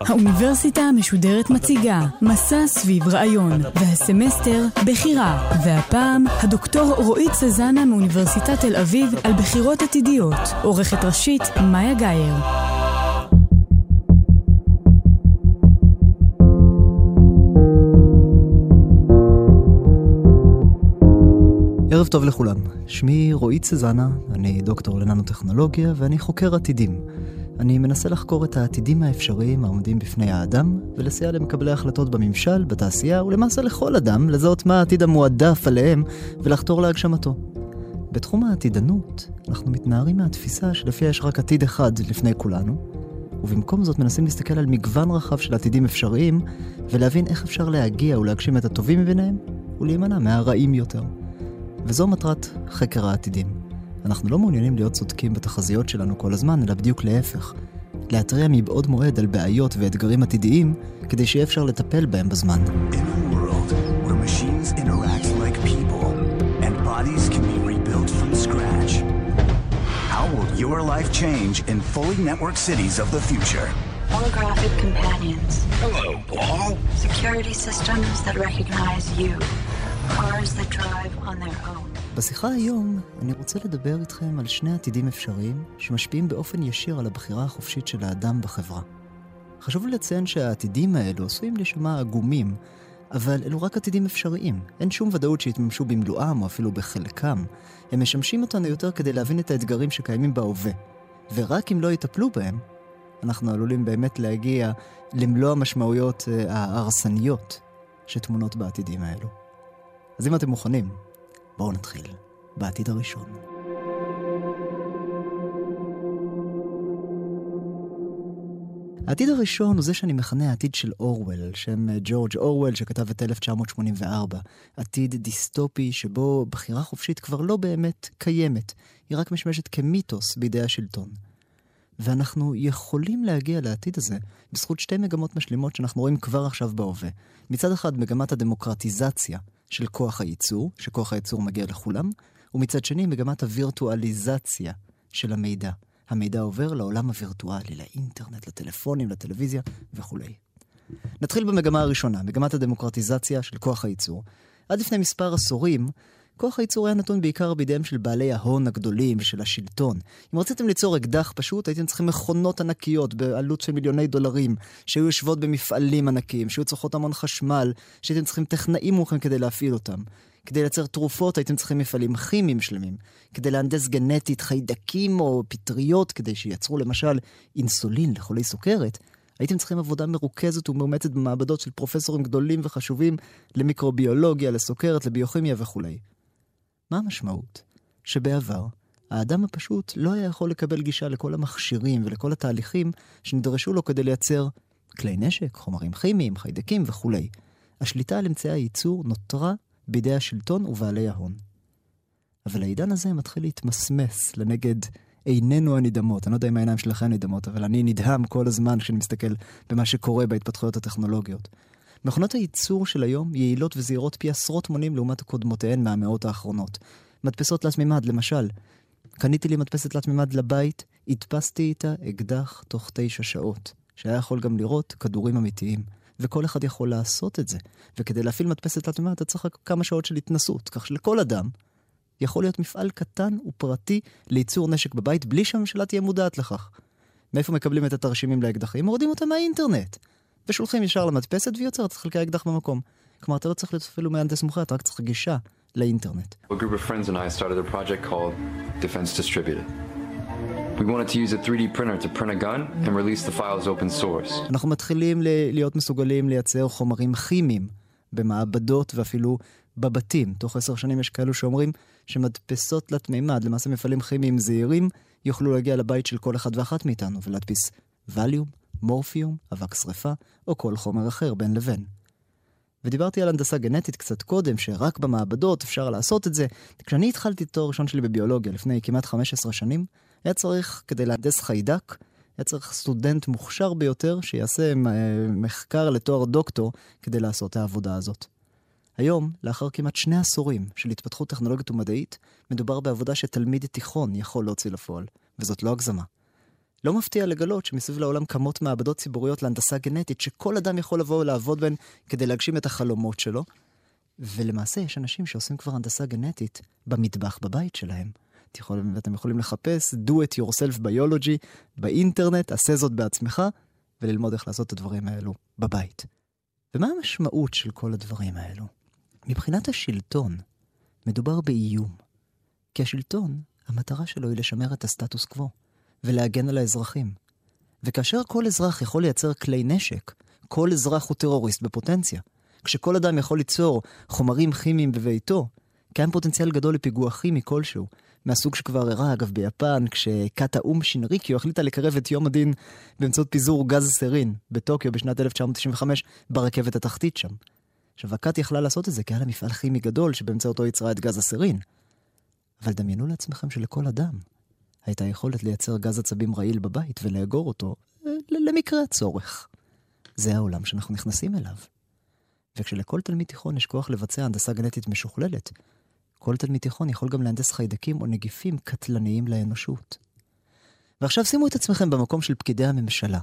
האוניברסיטה המשודרת מציגה מסע סביב רעיון, והסמסטר בחירה, והפעם הדוקטור רועית סזנה מאוניברסיטת תל אביב על בחירות עתידיות, עורכת ראשית מאיה גאייר. ערב טוב לכולם, שמי רועית סזנה, אני דוקטור לננו-טכנולוגיה ואני חוקר עתידים. אני מנסה לחקור את העתידים האפשריים העומדים בפני האדם, ולסייע למקבלי החלטות בממשל, בתעשייה, ולמעשה לכל אדם, לזהות מה העתיד המועדף עליהם, ולחתור להגשמתו. בתחום העתידנות, אנחנו מתנערים מהתפיסה שלפיה יש רק עתיד אחד לפני כולנו, ובמקום זאת מנסים להסתכל על מגוון רחב של עתידים אפשריים, ולהבין איך אפשר להגיע ולהגשים את הטובים מביניהם, ולהימנע מהרעים יותר. וזו מטרת חקר העתידים. אנחנו לא מעוניינים להיות צודקים בתחזיות שלנו כל הזמן, אלא בדיוק להפך. להתריע מבעוד מועד על בעיות ואתגרים עתידיים, כדי שיהיה אפשר לטפל בהם בזמן. In a world where machines interact like people and bodies can be rebuilt from scratch, how will your life change in fully networked cities of the future? Holographic companions. Hello, Paul. Security systems that recognize you. Cars that drive on their own. בשיחה היום אני רוצה לדבר איתכם על שני עתידים אפשריים שמשפיעים באופן ישיר על הבחירה החופשית של האדם בחברה. חשוב לי לציין שהעתידים האלו עשויים להישמע עגומים, אבל אלו רק עתידים אפשריים. אין שום ודאות שיתממשו במלואם או אפילו בחלקם. הם משמשים אותנו יותר כדי להבין את האתגרים שקיימים בהווה. ורק אם לא יטפלו בהם, אנחנו עלולים באמת להגיע למלוא המשמעויות אה, ההרסניות שטמונות בעתידים האלו. אז אם אתם מוכנים, בואו נתחיל בעתיד הראשון. העתיד הראשון הוא זה שאני מכנה העתיד של אורוול, שם אה, ג'ורג' אורוול שכתב את 1984. עתיד דיסטופי שבו בחירה חופשית כבר לא באמת קיימת, היא רק משמשת כמיתוס בידי השלטון. ואנחנו יכולים להגיע לעתיד הזה בזכות שתי מגמות משלימות שאנחנו רואים כבר עכשיו בהווה. מצד אחד, מגמת הדמוקרטיזציה של כוח הייצור, שכוח הייצור מגיע לכולם, ומצד שני, מגמת הווירטואליזציה של המידע. המידע עובר לעולם הווירטואלי, לאינטרנט, לטלפונים, לטלוויזיה וכולי. נתחיל במגמה הראשונה, מגמת הדמוקרטיזציה של כוח הייצור. עד לפני מספר עשורים, כוח הייצור היה נתון בעיקר בידיהם של בעלי ההון הגדולים ושל השלטון. אם רציתם ליצור אקדח פשוט, הייתם צריכים מכונות ענקיות בעלות של מיליוני דולרים, שהיו יושבות במפעלים ענקיים, שהיו צורכות המון חשמל, שהייתם צריכים טכנאים מומחים כדי להפעיל אותם. כדי לייצר תרופות הייתם צריכים מפעלים כימיים שלמים. כדי להנדס גנטית חיידקים או פטריות, כדי שייצרו למשל אינסולין לחולי סוכרת, הייתם צריכים עבודה מרוכזת ומאומצת במעבדות של פרופסורים גדולים וחשובים למיקרוביולוגיה, לסוכרת, לביוכימיה וכולי. מה המשמעות? שבעבר, האדם הפשוט לא היה יכול לקבל גישה לכל המכשירים ולכל התהליכים שנדרשו לו כדי לייצר כלי נשק, חומרים כימיים, חיידקים וכולי. השליטה על אמצעי הייצור נותרה בידי השלטון ובעלי ההון. אבל העידן הזה מתחיל להתמסמס לנגד עינינו הנדהמות. אני לא יודע אם העיניים שלכם נדהמות, אבל אני נדהם כל הזמן כשאני מסתכל במה שקורה בהתפתחויות הטכנולוגיות. מכונות הייצור של היום יעילות וזהירות פי עשרות מונים לעומת קודמותיהן מהמאות האחרונות. מדפסות תלת מימד, למשל. קניתי לי מדפסת תלת מימד לבית, הדפסתי איתה אקדח תוך תשע שעות, שהיה יכול גם לראות כדורים אמיתיים. וכל אחד יכול לעשות את זה. וכדי להפעיל מדפסת תלת מימד אתה צריך רק כמה שעות של התנסות, כך שלכל אדם יכול להיות מפעל קטן ופרטי לייצור נשק בבית בלי שהממשלה תהיה מודעת לכך. מאיפה מקבלים את התרשימים לאקדחים? מורידים אותם מהאינטרנט. ושולחים ישר למדפסת והיא יוצרת את חלקי האקדח במקום. כלומר, אתה לא צריך להיות אפילו מהנדס מומחה, אתה רק צריך גישה לאינטרנט. A group of friends and I started a project called Defense Distributed. We wanted to use a 3D printer to print a gun and release the files open source. אנחנו מתחילים להיות מסוגלים לייצר חומרים כימיים במעבדות ואפילו בבתים. תוך עשר שנים יש כאלו שאומרים שמדפסות תלת מימד, למעשה מפעלים כימיים זעירים, יוכלו להגיע לבית של כל אחד ואחת מאיתנו ולהדפיס ווליום, מורפיום, אבק שרפה או כל חומר אחר בין לבין. ודיברתי על הנדסה גנטית קצת קודם, שרק במעבדות אפשר לעשות את זה. כשאני התחלתי את התואר הראשון שלי בביולוגיה לפני כמעט 15 שנים, היה צריך, כדי להנדס חיידק, היה צריך סטודנט מוכשר ביותר שיעשה אה, מחקר לתואר דוקטור כדי לעשות את העבודה הזאת. היום, לאחר כמעט שני עשורים של התפתחות טכנולוגית ומדעית, מדובר בעבודה שתלמיד תיכון יכול להוציא לפועל, וזאת לא הגזמה. לא מפתיע לגלות שמסביב לעולם קמות מעבדות ציבוריות להנדסה גנטית, שכל אדם יכול לבוא ולעבוד בהן כדי להגשים את החלומות שלו, ולמעשה יש אנשים שעושים כבר הנדסה גנטית במטבח בבית שלהם. אתם יכולים לחפש do it yourself biology באינטרנט, עשה זאת בעצמך, וללמוד איך לעשות את הדברים האלו בבית. ומה המשמעות של כל הדברים האלו? מבחינת השלטון, מדובר באיום. כי השלטון, המטרה שלו היא לשמר את הסטטוס קוו, ולהגן על האזרחים. וכאשר כל אזרח יכול לייצר כלי נשק, כל אזרח הוא טרוריסט בפוטנציה. כשכל אדם יכול ליצור חומרים כימיים בביתו, קיים פוטנציאל גדול לפיגוע כימי כלשהו, מהסוג שכבר אירע, אגב, ביפן, כשכת האו"ם שינריקיו החליטה לקרב את יום הדין באמצעות פיזור גז סרין בטוקיו בשנת 1995 ברכבת התחתית שם. עכשיו, הכת יכלה לעשות את זה כי היה לה מפעל כימי גדול שבאמצעותו יצרה את גז הסרין. אבל דמיינו לעצמכם שלכל אדם הייתה יכולת לייצר גז עצבים רעיל בבית ולאגור אותו אה, למקרה הצורך. זה העולם שאנחנו נכנסים אליו. וכשלכל תלמיד תיכון יש כוח לבצע הנדסה גנטית משוכללת, כל תלמיד תיכון יכול גם להנדס חיידקים או נגיפים קטלניים לאנושות. ועכשיו שימו את עצמכם במקום של פקידי הממשלה.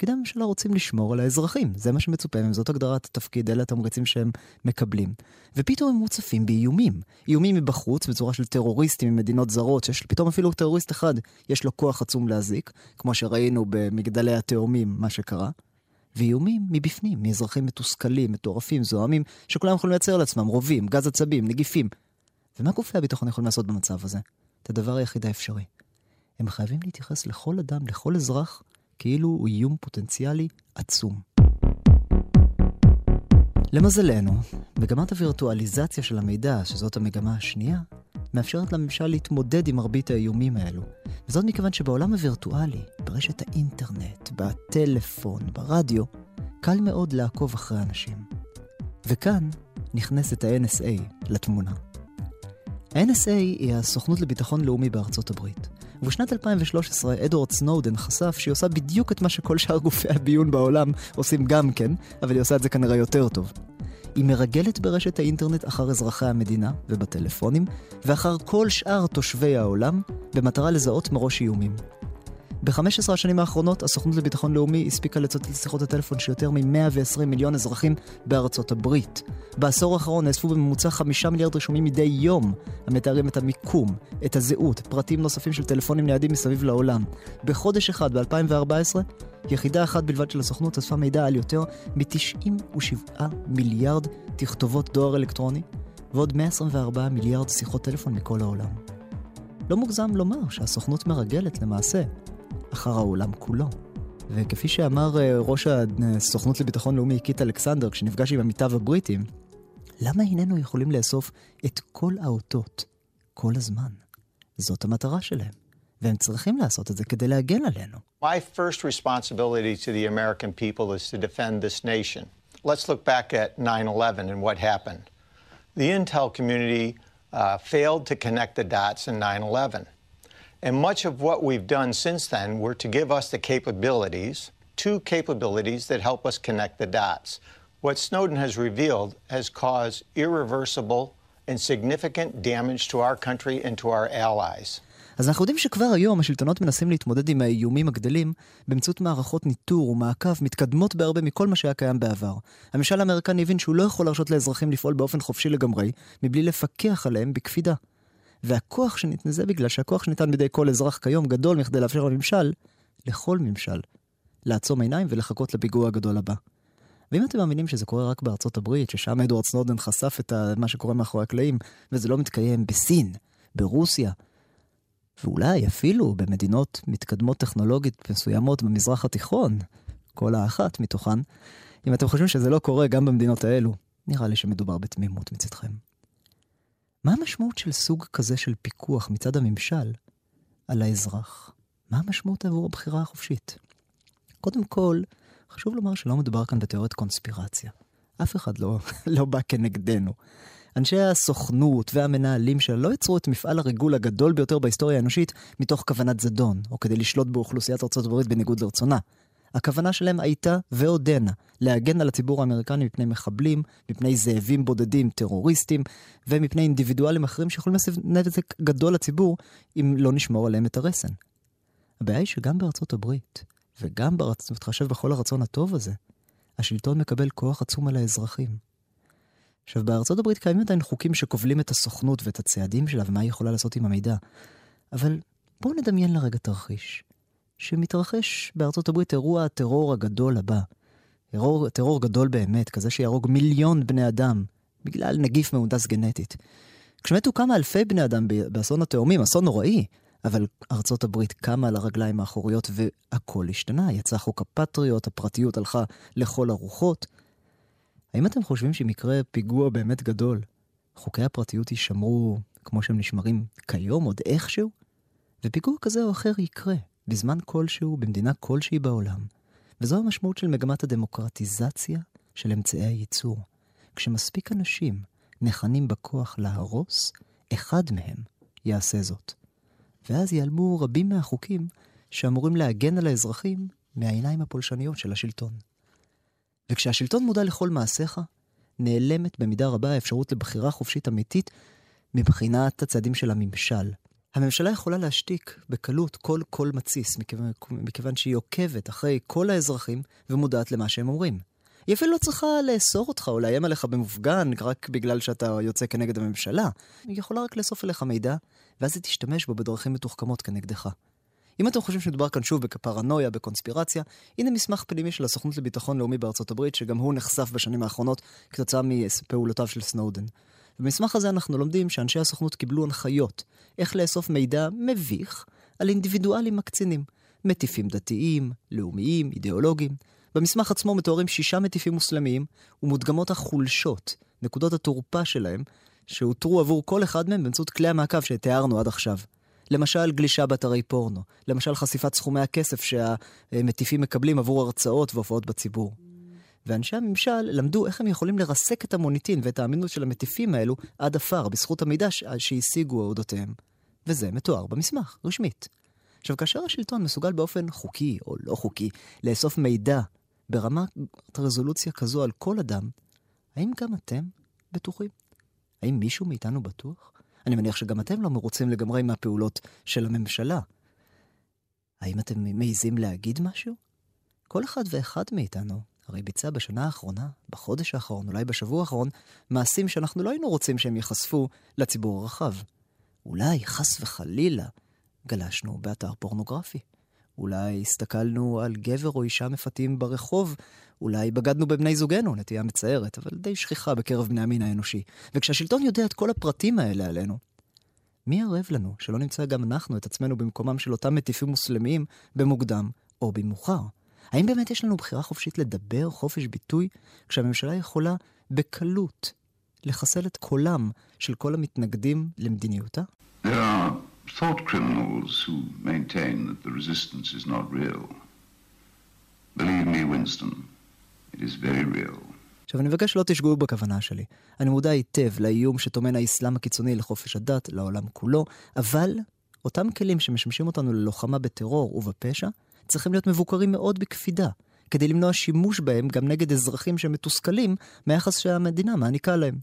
פקידי הממשלה רוצים לשמור על האזרחים, זה מה שמצופה מהם, זאת הגדרת התפקיד, אלה התמריצים שהם מקבלים. ופתאום הם מוצפים באיומים. איומים מבחוץ, בצורה של טרוריסטים ממדינות זרות, שיש פתאום אפילו טרוריסט אחד, יש לו כוח עצום להזיק, כמו שראינו במגדלי התאומים, מה שקרה. ואיומים מבפנים, מאזרחים מתוסכלים, מטורפים, זועמים, שכולם יכולים לייצר לעצמם רובים, גז עצבים, נגיפים. ומה גופי הביטחון יכולים לעשות במצב הזה? את הדבר היחיד האפשרי. הם חייבים להתייחס לכל אדם, לכל אזרח, כאילו הוא איום פוטנציאלי עצום. למזלנו, מגמת הווירטואליזציה של המידע, שזאת המגמה השנייה, מאפשרת לממשל להתמודד עם מרבית האיומים האלו. וזאת מכיוון שבעולם הווירטואלי, ברשת האינטרנט, בטלפון, ברדיו, קל מאוד לעקוב אחרי אנשים. וכאן נכנסת ה-NSA לתמונה. ה-NSA היא הסוכנות לביטחון לאומי בארצות הברית. ובשנת 2013 אדוארד סנודן חשף שהיא עושה בדיוק את מה שכל שאר גופי הביון בעולם עושים גם כן, אבל היא עושה את זה כנראה יותר טוב. היא מרגלת ברשת האינטרנט אחר אזרחי המדינה ובטלפונים, ואחר כל שאר תושבי העולם, במטרה לזהות מראש איומים. ב-15 השנים האחרונות, הסוכנות לביטחון לאומי הספיקה לצטט שיחות הטלפון של יותר מ-120 מיליון אזרחים בארצות הברית. בעשור האחרון נאספו בממוצע 5 מיליארד רישומים מדי יום, המתארים את המיקום, את הזהות, פרטים נוספים של טלפונים ניידים מסביב לעולם. בחודש אחד, ב-2014, יחידה אחת בלבד של הסוכנות אספה מידע על יותר מ-97 מיליארד תכתובות דואר אלקטרוני, ועוד 124 מיליארד שיחות טלפון מכל העולם. לא מוגזם לומר שהסוכנות מרגלת למעשה אחר העולם כולו. וכפי שאמר אה, ראש הסוכנות לביטחון לאומי קיט אלכסנדר כשנפגש עם עמיתיו הבריטים, למה איננו יכולים לאסוף את כל האותות כל הזמן? זאת המטרה שלהם, והם צריכים לעשות את זה כדי להגן עלינו. My first responsibility to the American people is to defend this nation. Let's look back at 9-11 and what happened. The intel community uh, failed to connect the dots in 9-11. And much of what we've done since then were to give us the capabilities, two capabilities that help us connect the dots. What Snowden has revealed has caused irreversible and significant damage to our country and to our allies. אז אנחנו יודעים שכבר היום השלטונות מנסים להתמודד עם האיומים הגדלים באמצעות מערכות ניטור ומעקב מתקדמות בהרבה מכל מה שהיה קיים בעבר. הממשל האמריקני הבין שהוא לא יכול להרשות לאזרחים לפעול באופן חופשי לגמרי, מבלי לפקח עליהם בקפידה. והכוח שניתן, זה בגלל שהכוח שניתן בידי כל אזרח כיום גדול מכדי לאפשר לממשל, לכל ממשל, לעצום עיניים ולחכות לפיגוע הגדול הבא. ואם אתם מאמינים שזה קורה רק בארצות הברית, ששם אדוארד סנודן חשף את מה שקורה מאחורי הקלעים, וזה לא מתקיים בסין, ברוסיה, ואולי אפילו במדינות מתקדמות טכנולוגית מסוימות במזרח התיכון, כל האחת מתוכן, אם אתם חושבים שזה לא קורה גם במדינות האלו, נראה לי שמדובר בתמימות מצדכם. מה המשמעות של סוג כזה של פיקוח מצד הממשל על האזרח? מה המשמעות עבור הבחירה החופשית? קודם כל, חשוב לומר שלא מדובר כאן בתיאוריית קונספירציה. אף אחד לא, לא בא כנגדנו. אנשי הסוכנות והמנהלים שלה לא יצרו את מפעל הריגול הגדול ביותר בהיסטוריה האנושית מתוך כוונת זדון, או כדי לשלוט באוכלוסיית ארה"ב בניגוד לרצונה. הכוונה שלהם הייתה ועודנה להגן על הציבור האמריקני מפני מחבלים, מפני זאבים בודדים, טרוריסטים, ומפני אינדיבידואלים אחרים שיכולים לעשות נזק גדול לציבור אם לא נשמור עליהם את הרסן. הבעיה היא שגם בארצות הברית, וגם ברצ... מתחשב בכל הרצון הטוב הזה, השלטון מקבל כוח עצום על האזרחים. עכשיו, בארצות הברית קיימים עדיין חוקים שכובלים את הסוכנות ואת הצעדים שלה ומה היא יכולה לעשות עם המידע. אבל בואו נדמיין לרגע תרחיש. שמתרחש בארצות הברית אירוע הטרור הגדול הבא. טרור, טרור גדול באמת, כזה שיהרוג מיליון בני אדם, בגלל נגיף מהונדס גנטית. כשמתו כמה אלפי בני אדם באסון התאומים, אסון נוראי, אבל ארצות הברית קמה על הרגליים האחוריות והכל השתנה. יצא חוק הפטריוט, הפרטיות הלכה לכל הרוחות. האם אתם חושבים שאם יקרה פיגוע באמת גדול, חוקי הפרטיות יישמרו כמו שהם נשמרים כיום, עוד איכשהו? ופיגוע כזה או אחר יקרה. בזמן כלשהו, במדינה כלשהי בעולם. וזו המשמעות של מגמת הדמוקרטיזציה של אמצעי הייצור. כשמספיק אנשים נכנים בכוח להרוס, אחד מהם יעשה זאת. ואז ייעלמו רבים מהחוקים שאמורים להגן על האזרחים מהעיניים הפולשניות של השלטון. וכשהשלטון מודע לכל מעשיך, נעלמת במידה רבה האפשרות לבחירה חופשית אמיתית מבחינת הצעדים של הממשל. הממשלה יכולה להשתיק בקלות כל קול מתסיס, מכיוון, מכיוון שהיא עוקבת אחרי כל האזרחים ומודעת למה שהם אומרים. היא אפילו לא צריכה לאסור אותך או לאיים עליך במופגן רק בגלל שאתה יוצא כנגד הממשלה. היא יכולה רק לאסוף אליך מידע, ואז היא תשתמש בו בדרכים מתוחכמות כנגדך. אם אתם חושבים שמדובר כאן שוב בפרנויה, בקונספירציה, הנה מסמך פנימי של הסוכנות לביטחון לאומי בארצות הברית, שגם הוא נחשף בשנים האחרונות כתוצאה מפעולותיו של סנודן. במסמך הזה אנחנו לומדים שאנשי הסוכנות קיבלו הנחיות איך לאסוף מידע מביך על אינדיבידואלים מקצינים. מטיפים דתיים, לאומיים, אידיאולוגיים. במסמך עצמו מתוארים שישה מטיפים מוסלמיים ומודגמות החולשות, נקודות התורפה שלהם, שאותרו עבור כל אחד מהם באמצעות כלי המעקב שתיארנו עד עכשיו. למשל גלישה באתרי פורנו, למשל חשיפת סכומי הכסף שהמטיפים מקבלים עבור הרצאות והופעות בציבור. ואנשי הממשל למדו איך הם יכולים לרסק את המוניטין ואת האמינות של המטיפים האלו עד עפר, בזכות המידע שהשיגו אודותיהם. וזה מתואר במסמך, רשמית. עכשיו, כאשר השלטון מסוגל באופן חוקי או לא חוקי לאסוף מידע ברמת רזולוציה כזו על כל אדם, האם גם אתם בטוחים? האם מישהו מאיתנו בטוח? אני מניח שגם אתם לא מרוצים לגמרי מהפעולות של הממשלה. האם אתם מעיזים להגיד משהו? כל אחד ואחד מאיתנו הרי ביצע בשנה האחרונה, בחודש האחרון, אולי בשבוע האחרון, מעשים שאנחנו לא היינו רוצים שהם ייחשפו לציבור הרחב. אולי, חס וחלילה, גלשנו באתר פורנוגרפי. אולי הסתכלנו על גבר או אישה מפתים ברחוב, אולי בגדנו בבני זוגנו, נטייה מצערת, אבל די שכיחה בקרב בני המין האנושי. וכשהשלטון יודע את כל הפרטים האלה עלינו, מי ערב לנו שלא נמצא גם אנחנו את עצמנו במקומם של אותם מטיפים מוסלמיים במוקדם או במאוחר? האם באמת יש לנו בחירה חופשית לדבר, חופש ביטוי, כשהממשלה יכולה בקלות לחסל את קולם של כל המתנגדים למדיניותה? There are thought criminals who maintain that the resistance is not real. Believe me, Winston, it is very real. עכשיו, אני מבקש שלא תשגעו בכוונה שלי. אני מודע היטב לאיום שטומן האסלאם הקיצוני לחופש הדת, לעולם כולו, אבל אותם כלים שמשמשים אותנו ללוחמה בטרור ובפשע, צריכים להיות מבוקרים מאוד בקפידה, כדי למנוע שימוש בהם גם נגד אזרחים שמתוסכלים מהיחס שהמדינה מעניקה להם.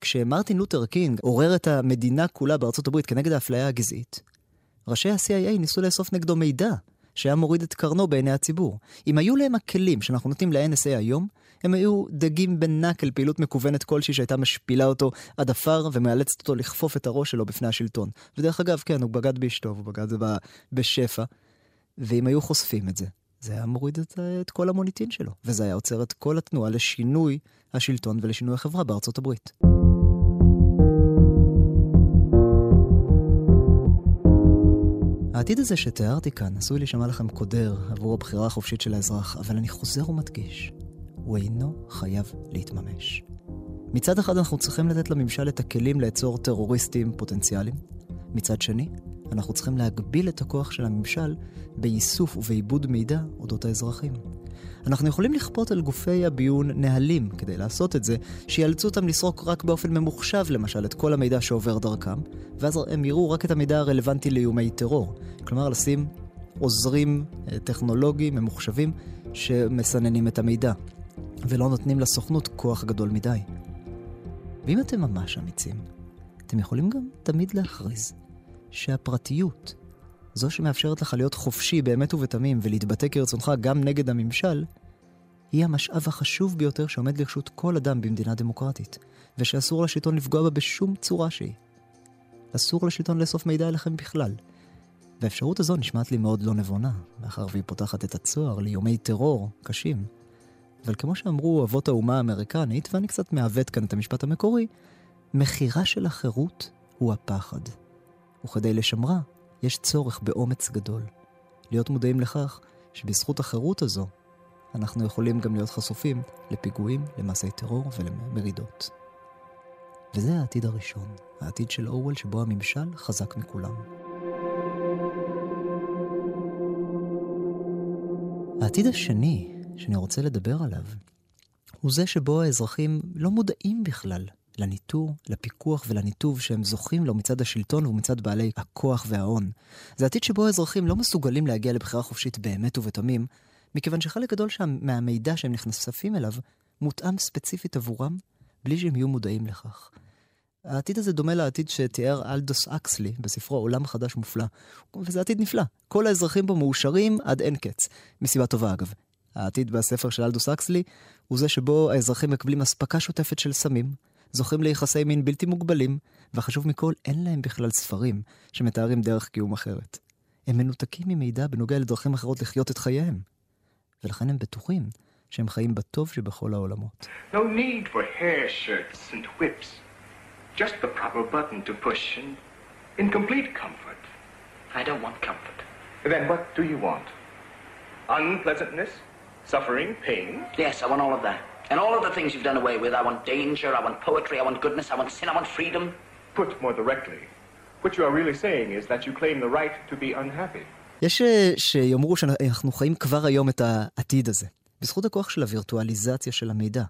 כשמרטין לותר קינג עורר את המדינה כולה בארצות הברית כנגד האפליה הגזעית, ראשי ה-CIA ניסו לאסוף נגדו מידע שהיה מוריד את קרנו בעיני הציבור. אם היו להם הכלים שאנחנו נותנים ל-NSA היום, הם היו דגים בנק אל פעילות מקוונת כלשהי שהייתה משפילה אותו עד עפר ומאלצת אותו לכפוף את הראש שלו בפני השלטון. ודרך אגב, כן, הוא בגד באשתו, הוא בגד בשפע. ואם היו חושפים את זה, זה היה מוריד את, את כל המוניטין שלו, וזה היה עוצר את כל התנועה לשינוי השלטון ולשינוי החברה בארצות הברית. העתיד הזה שתיארתי כאן עשוי להישמע לכם קודר עבור הבחירה החופשית של האזרח, אבל אני חוזר ומדגיש, הוא אינו חייב להתממש. מצד אחד אנחנו צריכים לתת לממשל את הכלים לעצור טרוריסטים פוטנציאליים, מצד שני, אנחנו צריכים להגביל את הכוח של הממשל באיסוף ובעיבוד מידע אודות האזרחים. אנחנו יכולים לכפות על גופי הביון נהלים כדי לעשות את זה, שיאלצו אותם לסרוק רק באופן ממוחשב למשל את כל המידע שעובר דרכם, ואז הם יראו רק את המידע הרלוונטי לאיומי טרור. כלומר, לשים עוזרים אה, טכנולוגיים ממוחשבים שמסננים את המידע, ולא נותנים לסוכנות כוח גדול מדי. ואם אתם ממש אמיצים, אתם יכולים גם תמיד להכריז שהפרטיות, זו שמאפשרת לך להיות חופשי באמת ובתמים ולהתבטא כרצונך גם נגד הממשל, היא המשאב החשוב ביותר שעומד לרשות כל אדם במדינה דמוקרטית, ושאסור לשלטון לפגוע בה בשום צורה שהיא. אסור לשלטון לאסוף מידע אליכם בכלל. והאפשרות הזו נשמעת לי מאוד לא נבונה, מאחר והיא פותחת את הצוהר לאיומי טרור קשים. אבל כמו שאמרו אבות האומה האמריקנית, ואני קצת מעוות כאן את המשפט המקורי, מחירה של החירות הוא הפחד. וכדי לשמרה, יש צורך באומץ גדול. להיות מודעים לכך שבזכות החירות הזו, אנחנו יכולים גם להיות חשופים לפיגועים, למעשי טרור ולמרידות. וזה העתיד הראשון, העתיד של אורוול שבו הממשל חזק מכולם. העתיד השני שאני רוצה לדבר עליו, הוא זה שבו האזרחים לא מודעים בכלל לניטור, לפיקוח ולניתוב שהם זוכים לו מצד השלטון ומצד בעלי הכוח וההון. זה עתיד שבו האזרחים לא מסוגלים להגיע לבחירה חופשית באמת ובתמים, מכיוון שחלק גדול שם, מהמידע שהם נחשפים אליו מותאם ספציפית עבורם, בלי שהם יהיו מודעים לכך. העתיד הזה דומה לעתיד שתיאר אלדוס אקסלי בספרו עולם חדש מופלא, וזה עתיד נפלא. כל האזרחים בו מאושרים עד אין קץ, מסיבה טובה אגב. העתיד בספר של אלדוס אקסלי הוא זה שבו האזרחים מקבלים אספקה שוטפת של סמים, זוכים ליחסי מין בלתי מוגבלים, וחשוב מכל, אין להם בכלל ספרים שמתארים דרך קיום אחרת. הם מנותקים ממידע בנוגע לדרכים אחרות לחיות את חייהם. ולכן הם בטוחים שהם חיים בטוב שבכל העולמות. No need for hair shirts and whips. Just the proper button to push and in complete comfort. I don't want comfort. Then what do you want? Unpleasantness? Suffering? Pain? Yes, I want all of that. And all of the things you've done away with. I want danger, I want poetry, I want goodness, I want sin, I want freedom. Put more directly, what you are really saying is that you claim the right to be unhappy. יש שיאמרו שאנחנו חיים כבר היום את העתיד הזה, בזכות הכוח של הווירטואליזציה של המידע.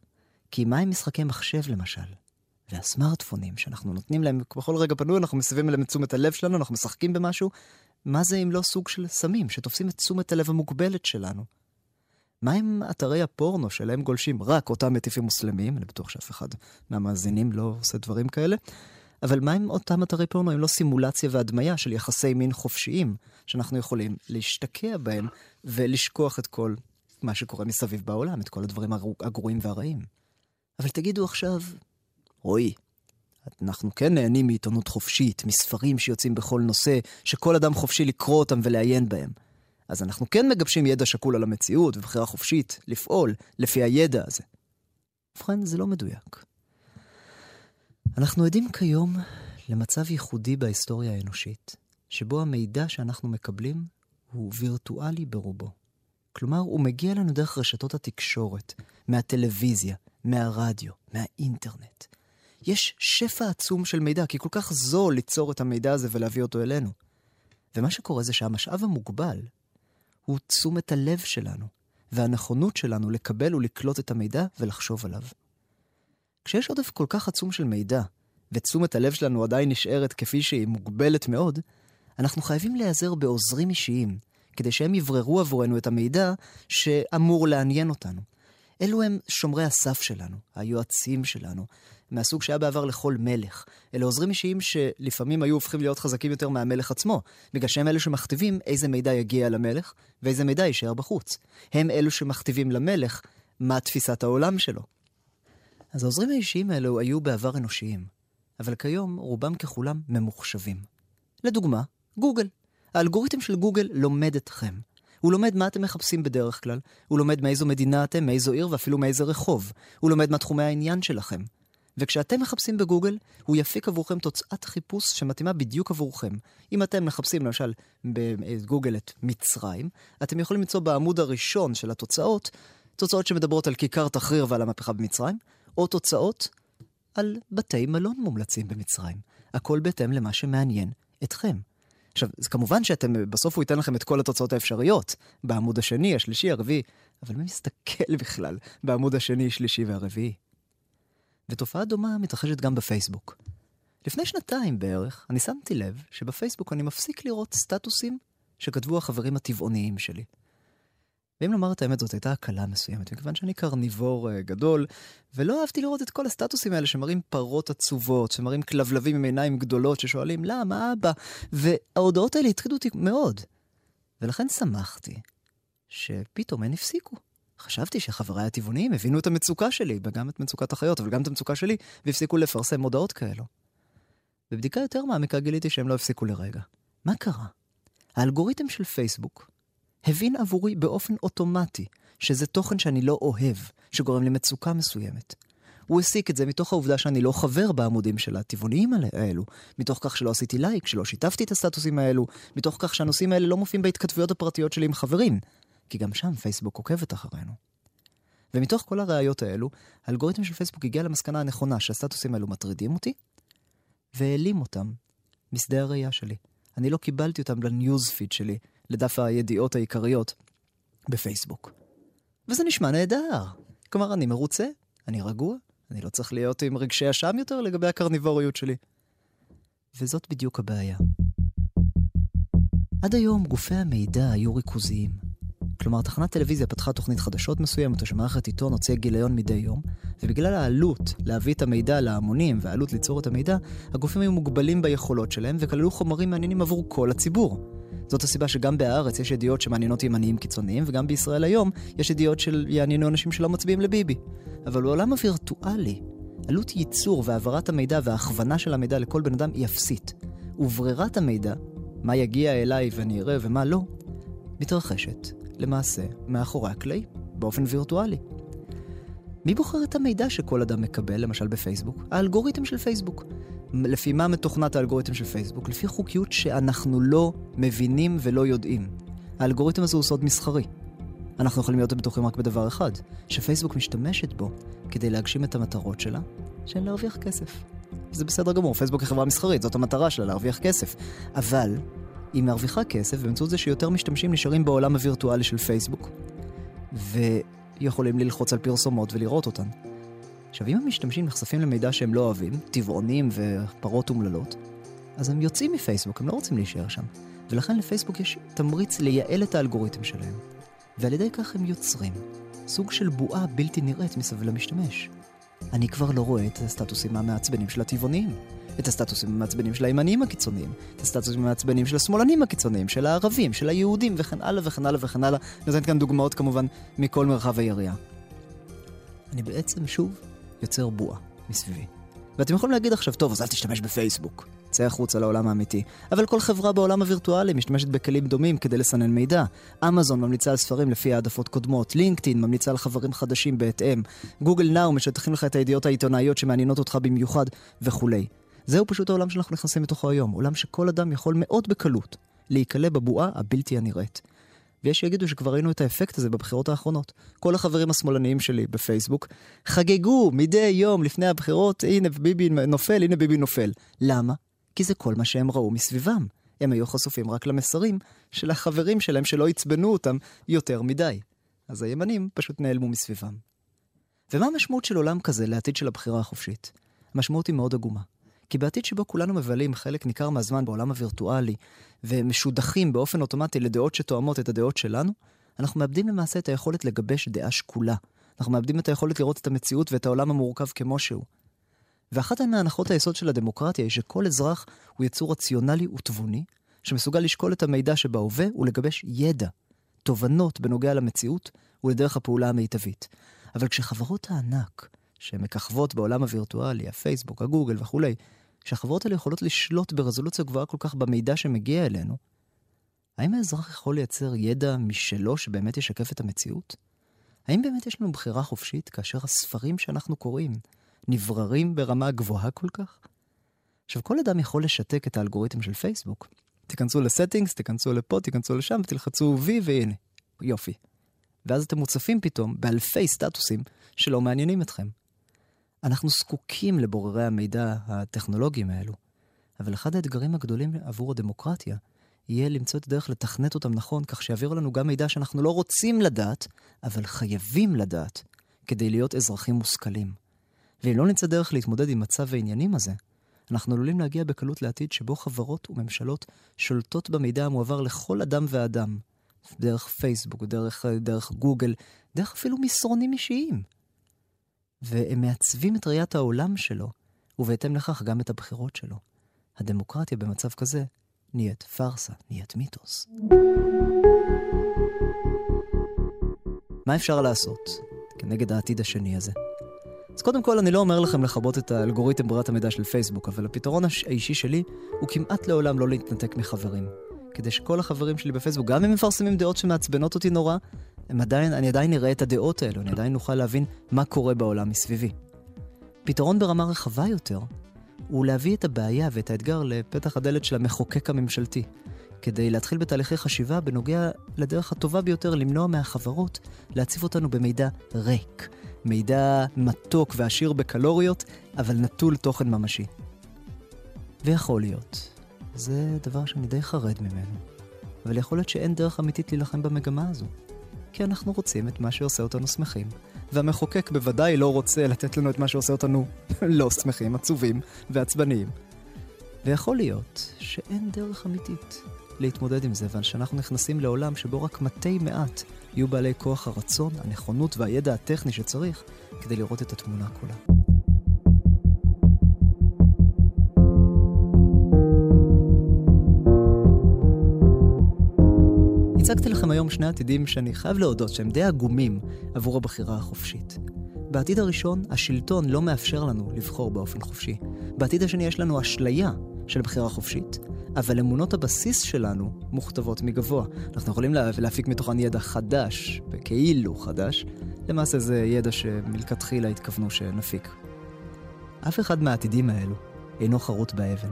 כי מה עם משחקי מחשב למשל? והסמארטפונים שאנחנו נותנים להם, בכל רגע פנוי אנחנו מסבים אליהם את תשומת הלב שלנו, אנחנו משחקים במשהו, מה זה אם לא סוג של סמים שתופסים את תשומת הלב המוגבלת שלנו? מה עם אתרי הפורנו שלהם גולשים רק אותם מטיפים מוסלמים? אני בטוח שאף אחד מהמאזינים לא עושה דברים כאלה. אבל מה עם אותם אתרי פורנו אם לא סימולציה והדמיה של יחסי מין חופשיים, שאנחנו יכולים להשתקע בהם ולשכוח את כל מה שקורה מסביב בעולם, את כל הדברים הגרועים והרעים. אבל תגידו עכשיו, רועי, אנחנו כן נהנים מעיתונות חופשית, מספרים שיוצאים בכל נושא, שכל אדם חופשי לקרוא אותם ולעיין בהם. אז אנחנו כן מגבשים ידע שקול על המציאות ובחירה חופשית לפעול לפי הידע הזה. ובכן, זה לא מדויק. אנחנו עדים כיום למצב ייחודי בהיסטוריה האנושית, שבו המידע שאנחנו מקבלים הוא וירטואלי ברובו. כלומר, הוא מגיע לנו דרך רשתות התקשורת, מהטלוויזיה, מהרדיו, מהאינטרנט. יש שפע עצום של מידע, כי כל כך זול ליצור את המידע הזה ולהביא אותו אלינו. ומה שקורה זה שהמשאב המוגבל הוא תשומת הלב שלנו, והנכונות שלנו לקבל ולקלוט את המידע ולחשוב עליו. כשיש עודף כל כך עצום של מידע, ותשומת הלב שלנו עדיין נשארת כפי שהיא מוגבלת מאוד, אנחנו חייבים להיעזר בעוזרים אישיים, כדי שהם יבררו עבורנו את המידע שאמור לעניין אותנו. אלו הם שומרי הסף שלנו, היועצים שלנו, מהסוג שהיה בעבר לכל מלך. אלה עוזרים אישיים שלפעמים היו הופכים להיות חזקים יותר מהמלך עצמו, בגלל שהם אלו שמכתיבים איזה מידע יגיע למלך ואיזה מידע יישאר בחוץ. הם אלו שמכתיבים למלך מה תפיסת העולם שלו. אז העוזרים האישיים האלו היו בעבר אנושיים, אבל כיום רובם ככולם ממוחשבים. לדוגמה, גוגל. האלגוריתם של גוגל לומד אתכם. הוא לומד מה אתם מחפשים בדרך כלל, הוא לומד מאיזו מדינה אתם, מאיזו עיר ואפילו מאיזה רחוב. הוא לומד מה תחומי העניין שלכם. וכשאתם מחפשים בגוגל, הוא יפיק עבורכם תוצאת חיפוש שמתאימה בדיוק עבורכם. אם אתם מחפשים למשל בגוגל את מצרים, אתם יכולים למצוא בעמוד הראשון של התוצאות, תוצאות שמדברות על כיכר תחריר ועל המהפכה במצרים, או תוצאות על בתי מלון מומלצים במצרים. הכל בהתאם למה שמעניין אתכם. עכשיו, כמובן שאתם, בסוף הוא ייתן לכם את כל התוצאות האפשריות. בעמוד השני, השלישי, הרביעי, אבל מי מסתכל בכלל בעמוד השני, שלישי והרביעי? ותופעה דומה מתרחשת גם בפייסבוק. לפני שנתיים בערך, אני שמתי לב שבפייסבוק אני מפסיק לראות סטטוסים שכתבו החברים הטבעוניים שלי. ואם לומר את האמת, זאת הייתה הקלה מסוימת, מכיוון שאני קרניבור uh, גדול, ולא אהבתי לראות את כל הסטטוסים האלה שמראים פרות עצובות, שמראים כלבלבים עם עיניים גדולות ששואלים, למה אבא? וההודעות האלה הטרידו אותי מאוד. ולכן שמחתי שפתאום הן הפסיקו. חשבתי שחבריי הטבעוניים הבינו את המצוקה שלי, וגם את מצוקת החיות, אבל גם את המצוקה שלי, והפסיקו לפרסם הודעות כאלו. בבדיקה יותר מעמיקה גיליתי שהם לא הפסיקו לרגע. מה קרה? האלגוריתם של פייסבוק הבין עבורי באופן אוטומטי שזה תוכן שאני לא אוהב, שגורם למצוקה מסוימת. הוא הסיק את זה מתוך העובדה שאני לא חבר בעמודים של הטבעוניים האלו, מתוך כך שלא עשיתי לייק, שלא שיתפתי את הסטטוסים האלו, מתוך כך שהנושאים האלה לא מופיעים בהתכתבויות הפרטיות שלי עם חברים, כי גם שם פייסבוק עוקבת אחרינו. ומתוך כל הראיות האלו, האלגוריתם של פייסבוק הגיע למסקנה הנכונה שהסטטוסים האלו מטרידים אותי, והעלים אותם משדה הראייה שלי. אני לא קיבלתי אותם לניוז פיד שלי, לדף הידיעות העיקריות בפייסבוק. וזה נשמע נהדר. כלומר, אני מרוצה, אני רגוע, אני לא צריך להיות עם רגשי אשם יותר לגבי הקרניבוריות שלי. וזאת בדיוק הבעיה. עד היום גופי המידע היו ריכוזיים. כלומר, תחנת טלוויזיה פתחה תוכנית חדשות מסוימת, או שמערכת עיתון הוציאה גיליון מדי יום, ובגלל העלות להביא את המידע להמונים והעלות ליצור את המידע, הגופים היו מוגבלים ביכולות שלהם וכללו חומרים מעניינים עבור כל הציבור. זאת הסיבה שגם בהארץ יש ידיעות שמעניינות ימניים קיצוניים, וגם בישראל היום יש ידיעות של יעניינו אנשים שלא מצביעים לביבי. אבל בעולם הווירטואלי, עלות ייצור והעברת המידע וההכוונה של המידע לכל בן אדם היא אפסית. וברירת המידע, מה יגיע אליי ואני אראה ומה לא, מתרחשת, למעשה, מאחורי הקלעים, באופן וירטואלי. מי בוחר את המידע שכל אדם מקבל, למשל בפייסבוק? האלגוריתם של פייסבוק. לפי מה מתוכנת האלגוריתם של פייסבוק? לפי חוקיות שאנחנו לא מבינים ולא יודעים. האלגוריתם הזה הוא סוד מסחרי. אנחנו יכולים להיות בטוחים רק בדבר אחד, שפייסבוק משתמשת בו כדי להגשים את המטרות שלה, שהן להרוויח כסף. זה בסדר גמור, פייסבוק היא חברה מסחרית, זאת המטרה שלה, להרוויח כסף. אבל היא מרוויחה כסף באמצעות זה שיותר משתמשים נשארים בעולם הווירטואלי של פייסבוק, ויכולים ללחוץ על פרסומות ולראות אותן. עכשיו, אם המשתמשים נחשפים למידע שהם לא אוהבים, טבעונים ופרות אומללות, אז הם יוצאים מפייסבוק, הם לא רוצים להישאר שם. ולכן לפייסבוק יש תמריץ לייעל את האלגוריתם שלהם. ועל ידי כך הם יוצרים סוג של בועה בלתי נראית מסביב למשתמש. אני כבר לא רואה את הסטטוסים המעצבנים של הטבעונים, את הסטטוסים המעצבנים של הימנים הקיצוניים, את הסטטוסים המעצבנים של השמאלנים הקיצוניים, של הערבים, של היהודים וכן הלאה וכן הלאה וכן הלאה. נותנת כאן דוגמאות כמובן מכל מרחב היריעה. אני בעצם שוב יוצר בועה מסביבי. ואתם יכולים להגיד עכשיו, טוב, אז אל תשתמש בפייסבוק. צא החוצה לעולם האמיתי. אבל כל חברה בעולם הווירטואלי משתמשת בכלים דומים כדי לסנן מידע. אמזון ממליצה על ספרים לפי העדפות קודמות, לינקדאין ממליצה על חברים חדשים בהתאם, גוגל נאו משטחים לך את הידיעות העיתונאיות שמעניינות אותך במיוחד, וכולי. זהו פשוט העולם שאנחנו נכנסים לתוכו היום, עולם שכל אדם יכול מאוד בקלות להיקלע בבועה הבלתי הנראית. ויש שיגידו שכבר ראינו את האפקט הזה בבחירות האחרונות. כל החברים השמאלניים שלי בפייסבוק חגגו מדי יום לפני הבחירות, הנה ביבי נופל, הנה ביבי נופל. למה? כי זה כל מה שהם ראו מסביבם. הם היו חשופים רק למסרים של החברים שלהם שלא עצבנו אותם יותר מדי. אז הימנים פשוט נעלמו מסביבם. ומה המשמעות של עולם כזה לעתיד של הבחירה החופשית? המשמעות היא מאוד עגומה. כי בעתיד שבו כולנו מבלים חלק ניכר מהזמן בעולם הווירטואלי, ומשודכים באופן אוטומטי לדעות שתואמות את הדעות שלנו, אנחנו מאבדים למעשה את היכולת לגבש דעה שקולה. אנחנו מאבדים את היכולת לראות את המציאות ואת העולם המורכב כמו שהוא. ואחת מהנחות היסוד של הדמוקרטיה היא שכל אזרח הוא יצור רציונלי ותבוני, שמסוגל לשקול את המידע שבהווה ולגבש ידע, תובנות בנוגע למציאות ולדרך הפעולה המיטבית. אבל כשחברות הענק, שמככבות בעולם הווירטואלי, הפייסבוק, הגוגל וכולי, כשהחברות האלה יכולות לשלוט ברזולוציה גבוהה כל כך במידע שמגיע אלינו, האם האזרח יכול לייצר ידע משלו שבאמת ישקף את המציאות? האם באמת יש לנו בחירה חופשית כאשר הספרים שאנחנו קוראים נבררים ברמה גבוהה כל כך? עכשיו, כל אדם יכול לשתק את האלגוריתם של פייסבוק. תיכנסו לסטינגס, תיכנסו לפה, תיכנסו לשם, ותלחצו וי, והנה, יופי. ואז אתם מוצפים פתאום באלפי סטטוסים שלא מעניינים אתכם. אנחנו זקוקים לבוררי המידע הטכנולוגיים האלו, אבל אחד האתגרים הגדולים עבור הדמוקרטיה יהיה למצוא את הדרך לתכנת אותם נכון, כך שיעבירו לנו גם מידע שאנחנו לא רוצים לדעת, אבל חייבים לדעת, כדי להיות אזרחים מושכלים. ואם לא נמצא דרך להתמודד עם מצב העניינים הזה, אנחנו עלולים להגיע בקלות לעתיד שבו חברות וממשלות שולטות במידע המועבר לכל אדם ואדם, דרך פייסבוק, דרך, דרך גוגל, דרך אפילו מסרונים אישיים. והם מעצבים את ראיית העולם שלו, ובהתאם לכך גם את הבחירות שלו. הדמוקרטיה במצב כזה נהיית פארסה, נהיית מיתוס. מה אפשר לעשות כנגד העתיד השני הזה? אז קודם כל, אני לא אומר לכם לכבות את האלגוריתם ברירת המידע של פייסבוק, אבל הפתרון האישי שלי הוא כמעט לעולם לא להתנתק מחברים. כדי שכל החברים שלי בפייסבוק, גם אם מפרסמים דעות שמעצבנות אותי נורא, הם עדיין, אני עדיין אראה את הדעות האלו, אני עדיין אוכל להבין מה קורה בעולם מסביבי. פתרון ברמה רחבה יותר, הוא להביא את הבעיה ואת האתגר לפתח הדלת של המחוקק הממשלתי, כדי להתחיל בתהליכי חשיבה בנוגע לדרך הטובה ביותר למנוע מהחברות להציף אותנו במידע ריק, מידע מתוק ועשיר בקלוריות, אבל נטול תוכן ממשי. ויכול להיות, זה דבר שאני די חרד ממנו, אבל יכול להיות שאין דרך אמיתית להילחם במגמה הזו, כי אנחנו רוצים את מה שעושה אותנו שמחים, והמחוקק בוודאי לא רוצה לתת לנו את מה שעושה אותנו לא שמחים, עצובים ועצבניים. ויכול להיות שאין דרך אמיתית להתמודד עם זה, ושאנחנו נכנסים לעולם שבו רק מתי מעט יהיו בעלי כוח הרצון, הנכונות והידע הטכני שצריך כדי לראות את התמונה כולה. הצגתי לכם היום שני עתידים שאני חייב להודות שהם די עגומים עבור הבחירה החופשית. בעתיד הראשון, השלטון לא מאפשר לנו לבחור באופן חופשי. בעתיד השני יש לנו אשליה של בחירה חופשית, אבל אמונות הבסיס שלנו מוכתבות מגבוה. אנחנו יכולים לה, להפיק מתוכן ידע חדש, וכאילו חדש, למעשה זה ידע שמלכתחילה התכוונו שנפיק. אף אחד מהעתידים האלו אינו חרוט באבן.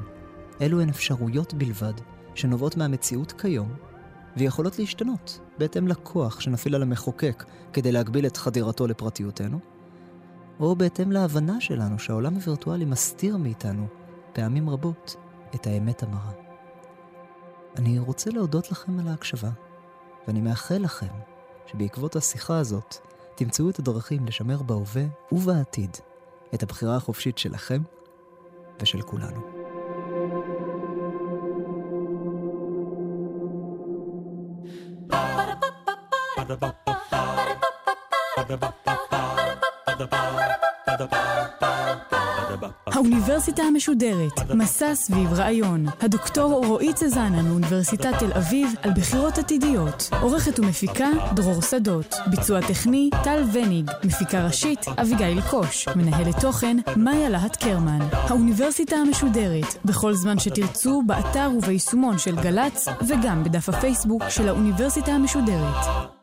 אלו הן אפשרויות בלבד, שנובעות מהמציאות כיום, ויכולות להשתנות בהתאם לכוח שנפעיל על המחוקק כדי להגביל את חדירתו לפרטיותנו, או בהתאם להבנה שלנו שהעולם הווירטואלי מסתיר מאיתנו, פעמים רבות, את האמת המרה. אני רוצה להודות לכם על ההקשבה, ואני מאחל לכם שבעקבות השיחה הזאת תמצאו את הדרכים לשמר בהווה ובעתיד את הבחירה החופשית שלכם ושל כולנו. האוניברסיטה המשודרת, מסע סביב רעיון. הדוקטור רועי צזנה מאוניברסיטת תל אביב על בחירות עתידיות. עורכת ומפיקה דרור שדות. ביצוע טכני טל וניג. מפיקה ראשית אביגיל קוש. מנהלת תוכן מאיה להט קרמן. האוניברסיטה המשודרת, בכל זמן שתרצו, באתר וביישומון של גל"צ וגם בדף הפייסבוק של האוניברסיטה המשודרת.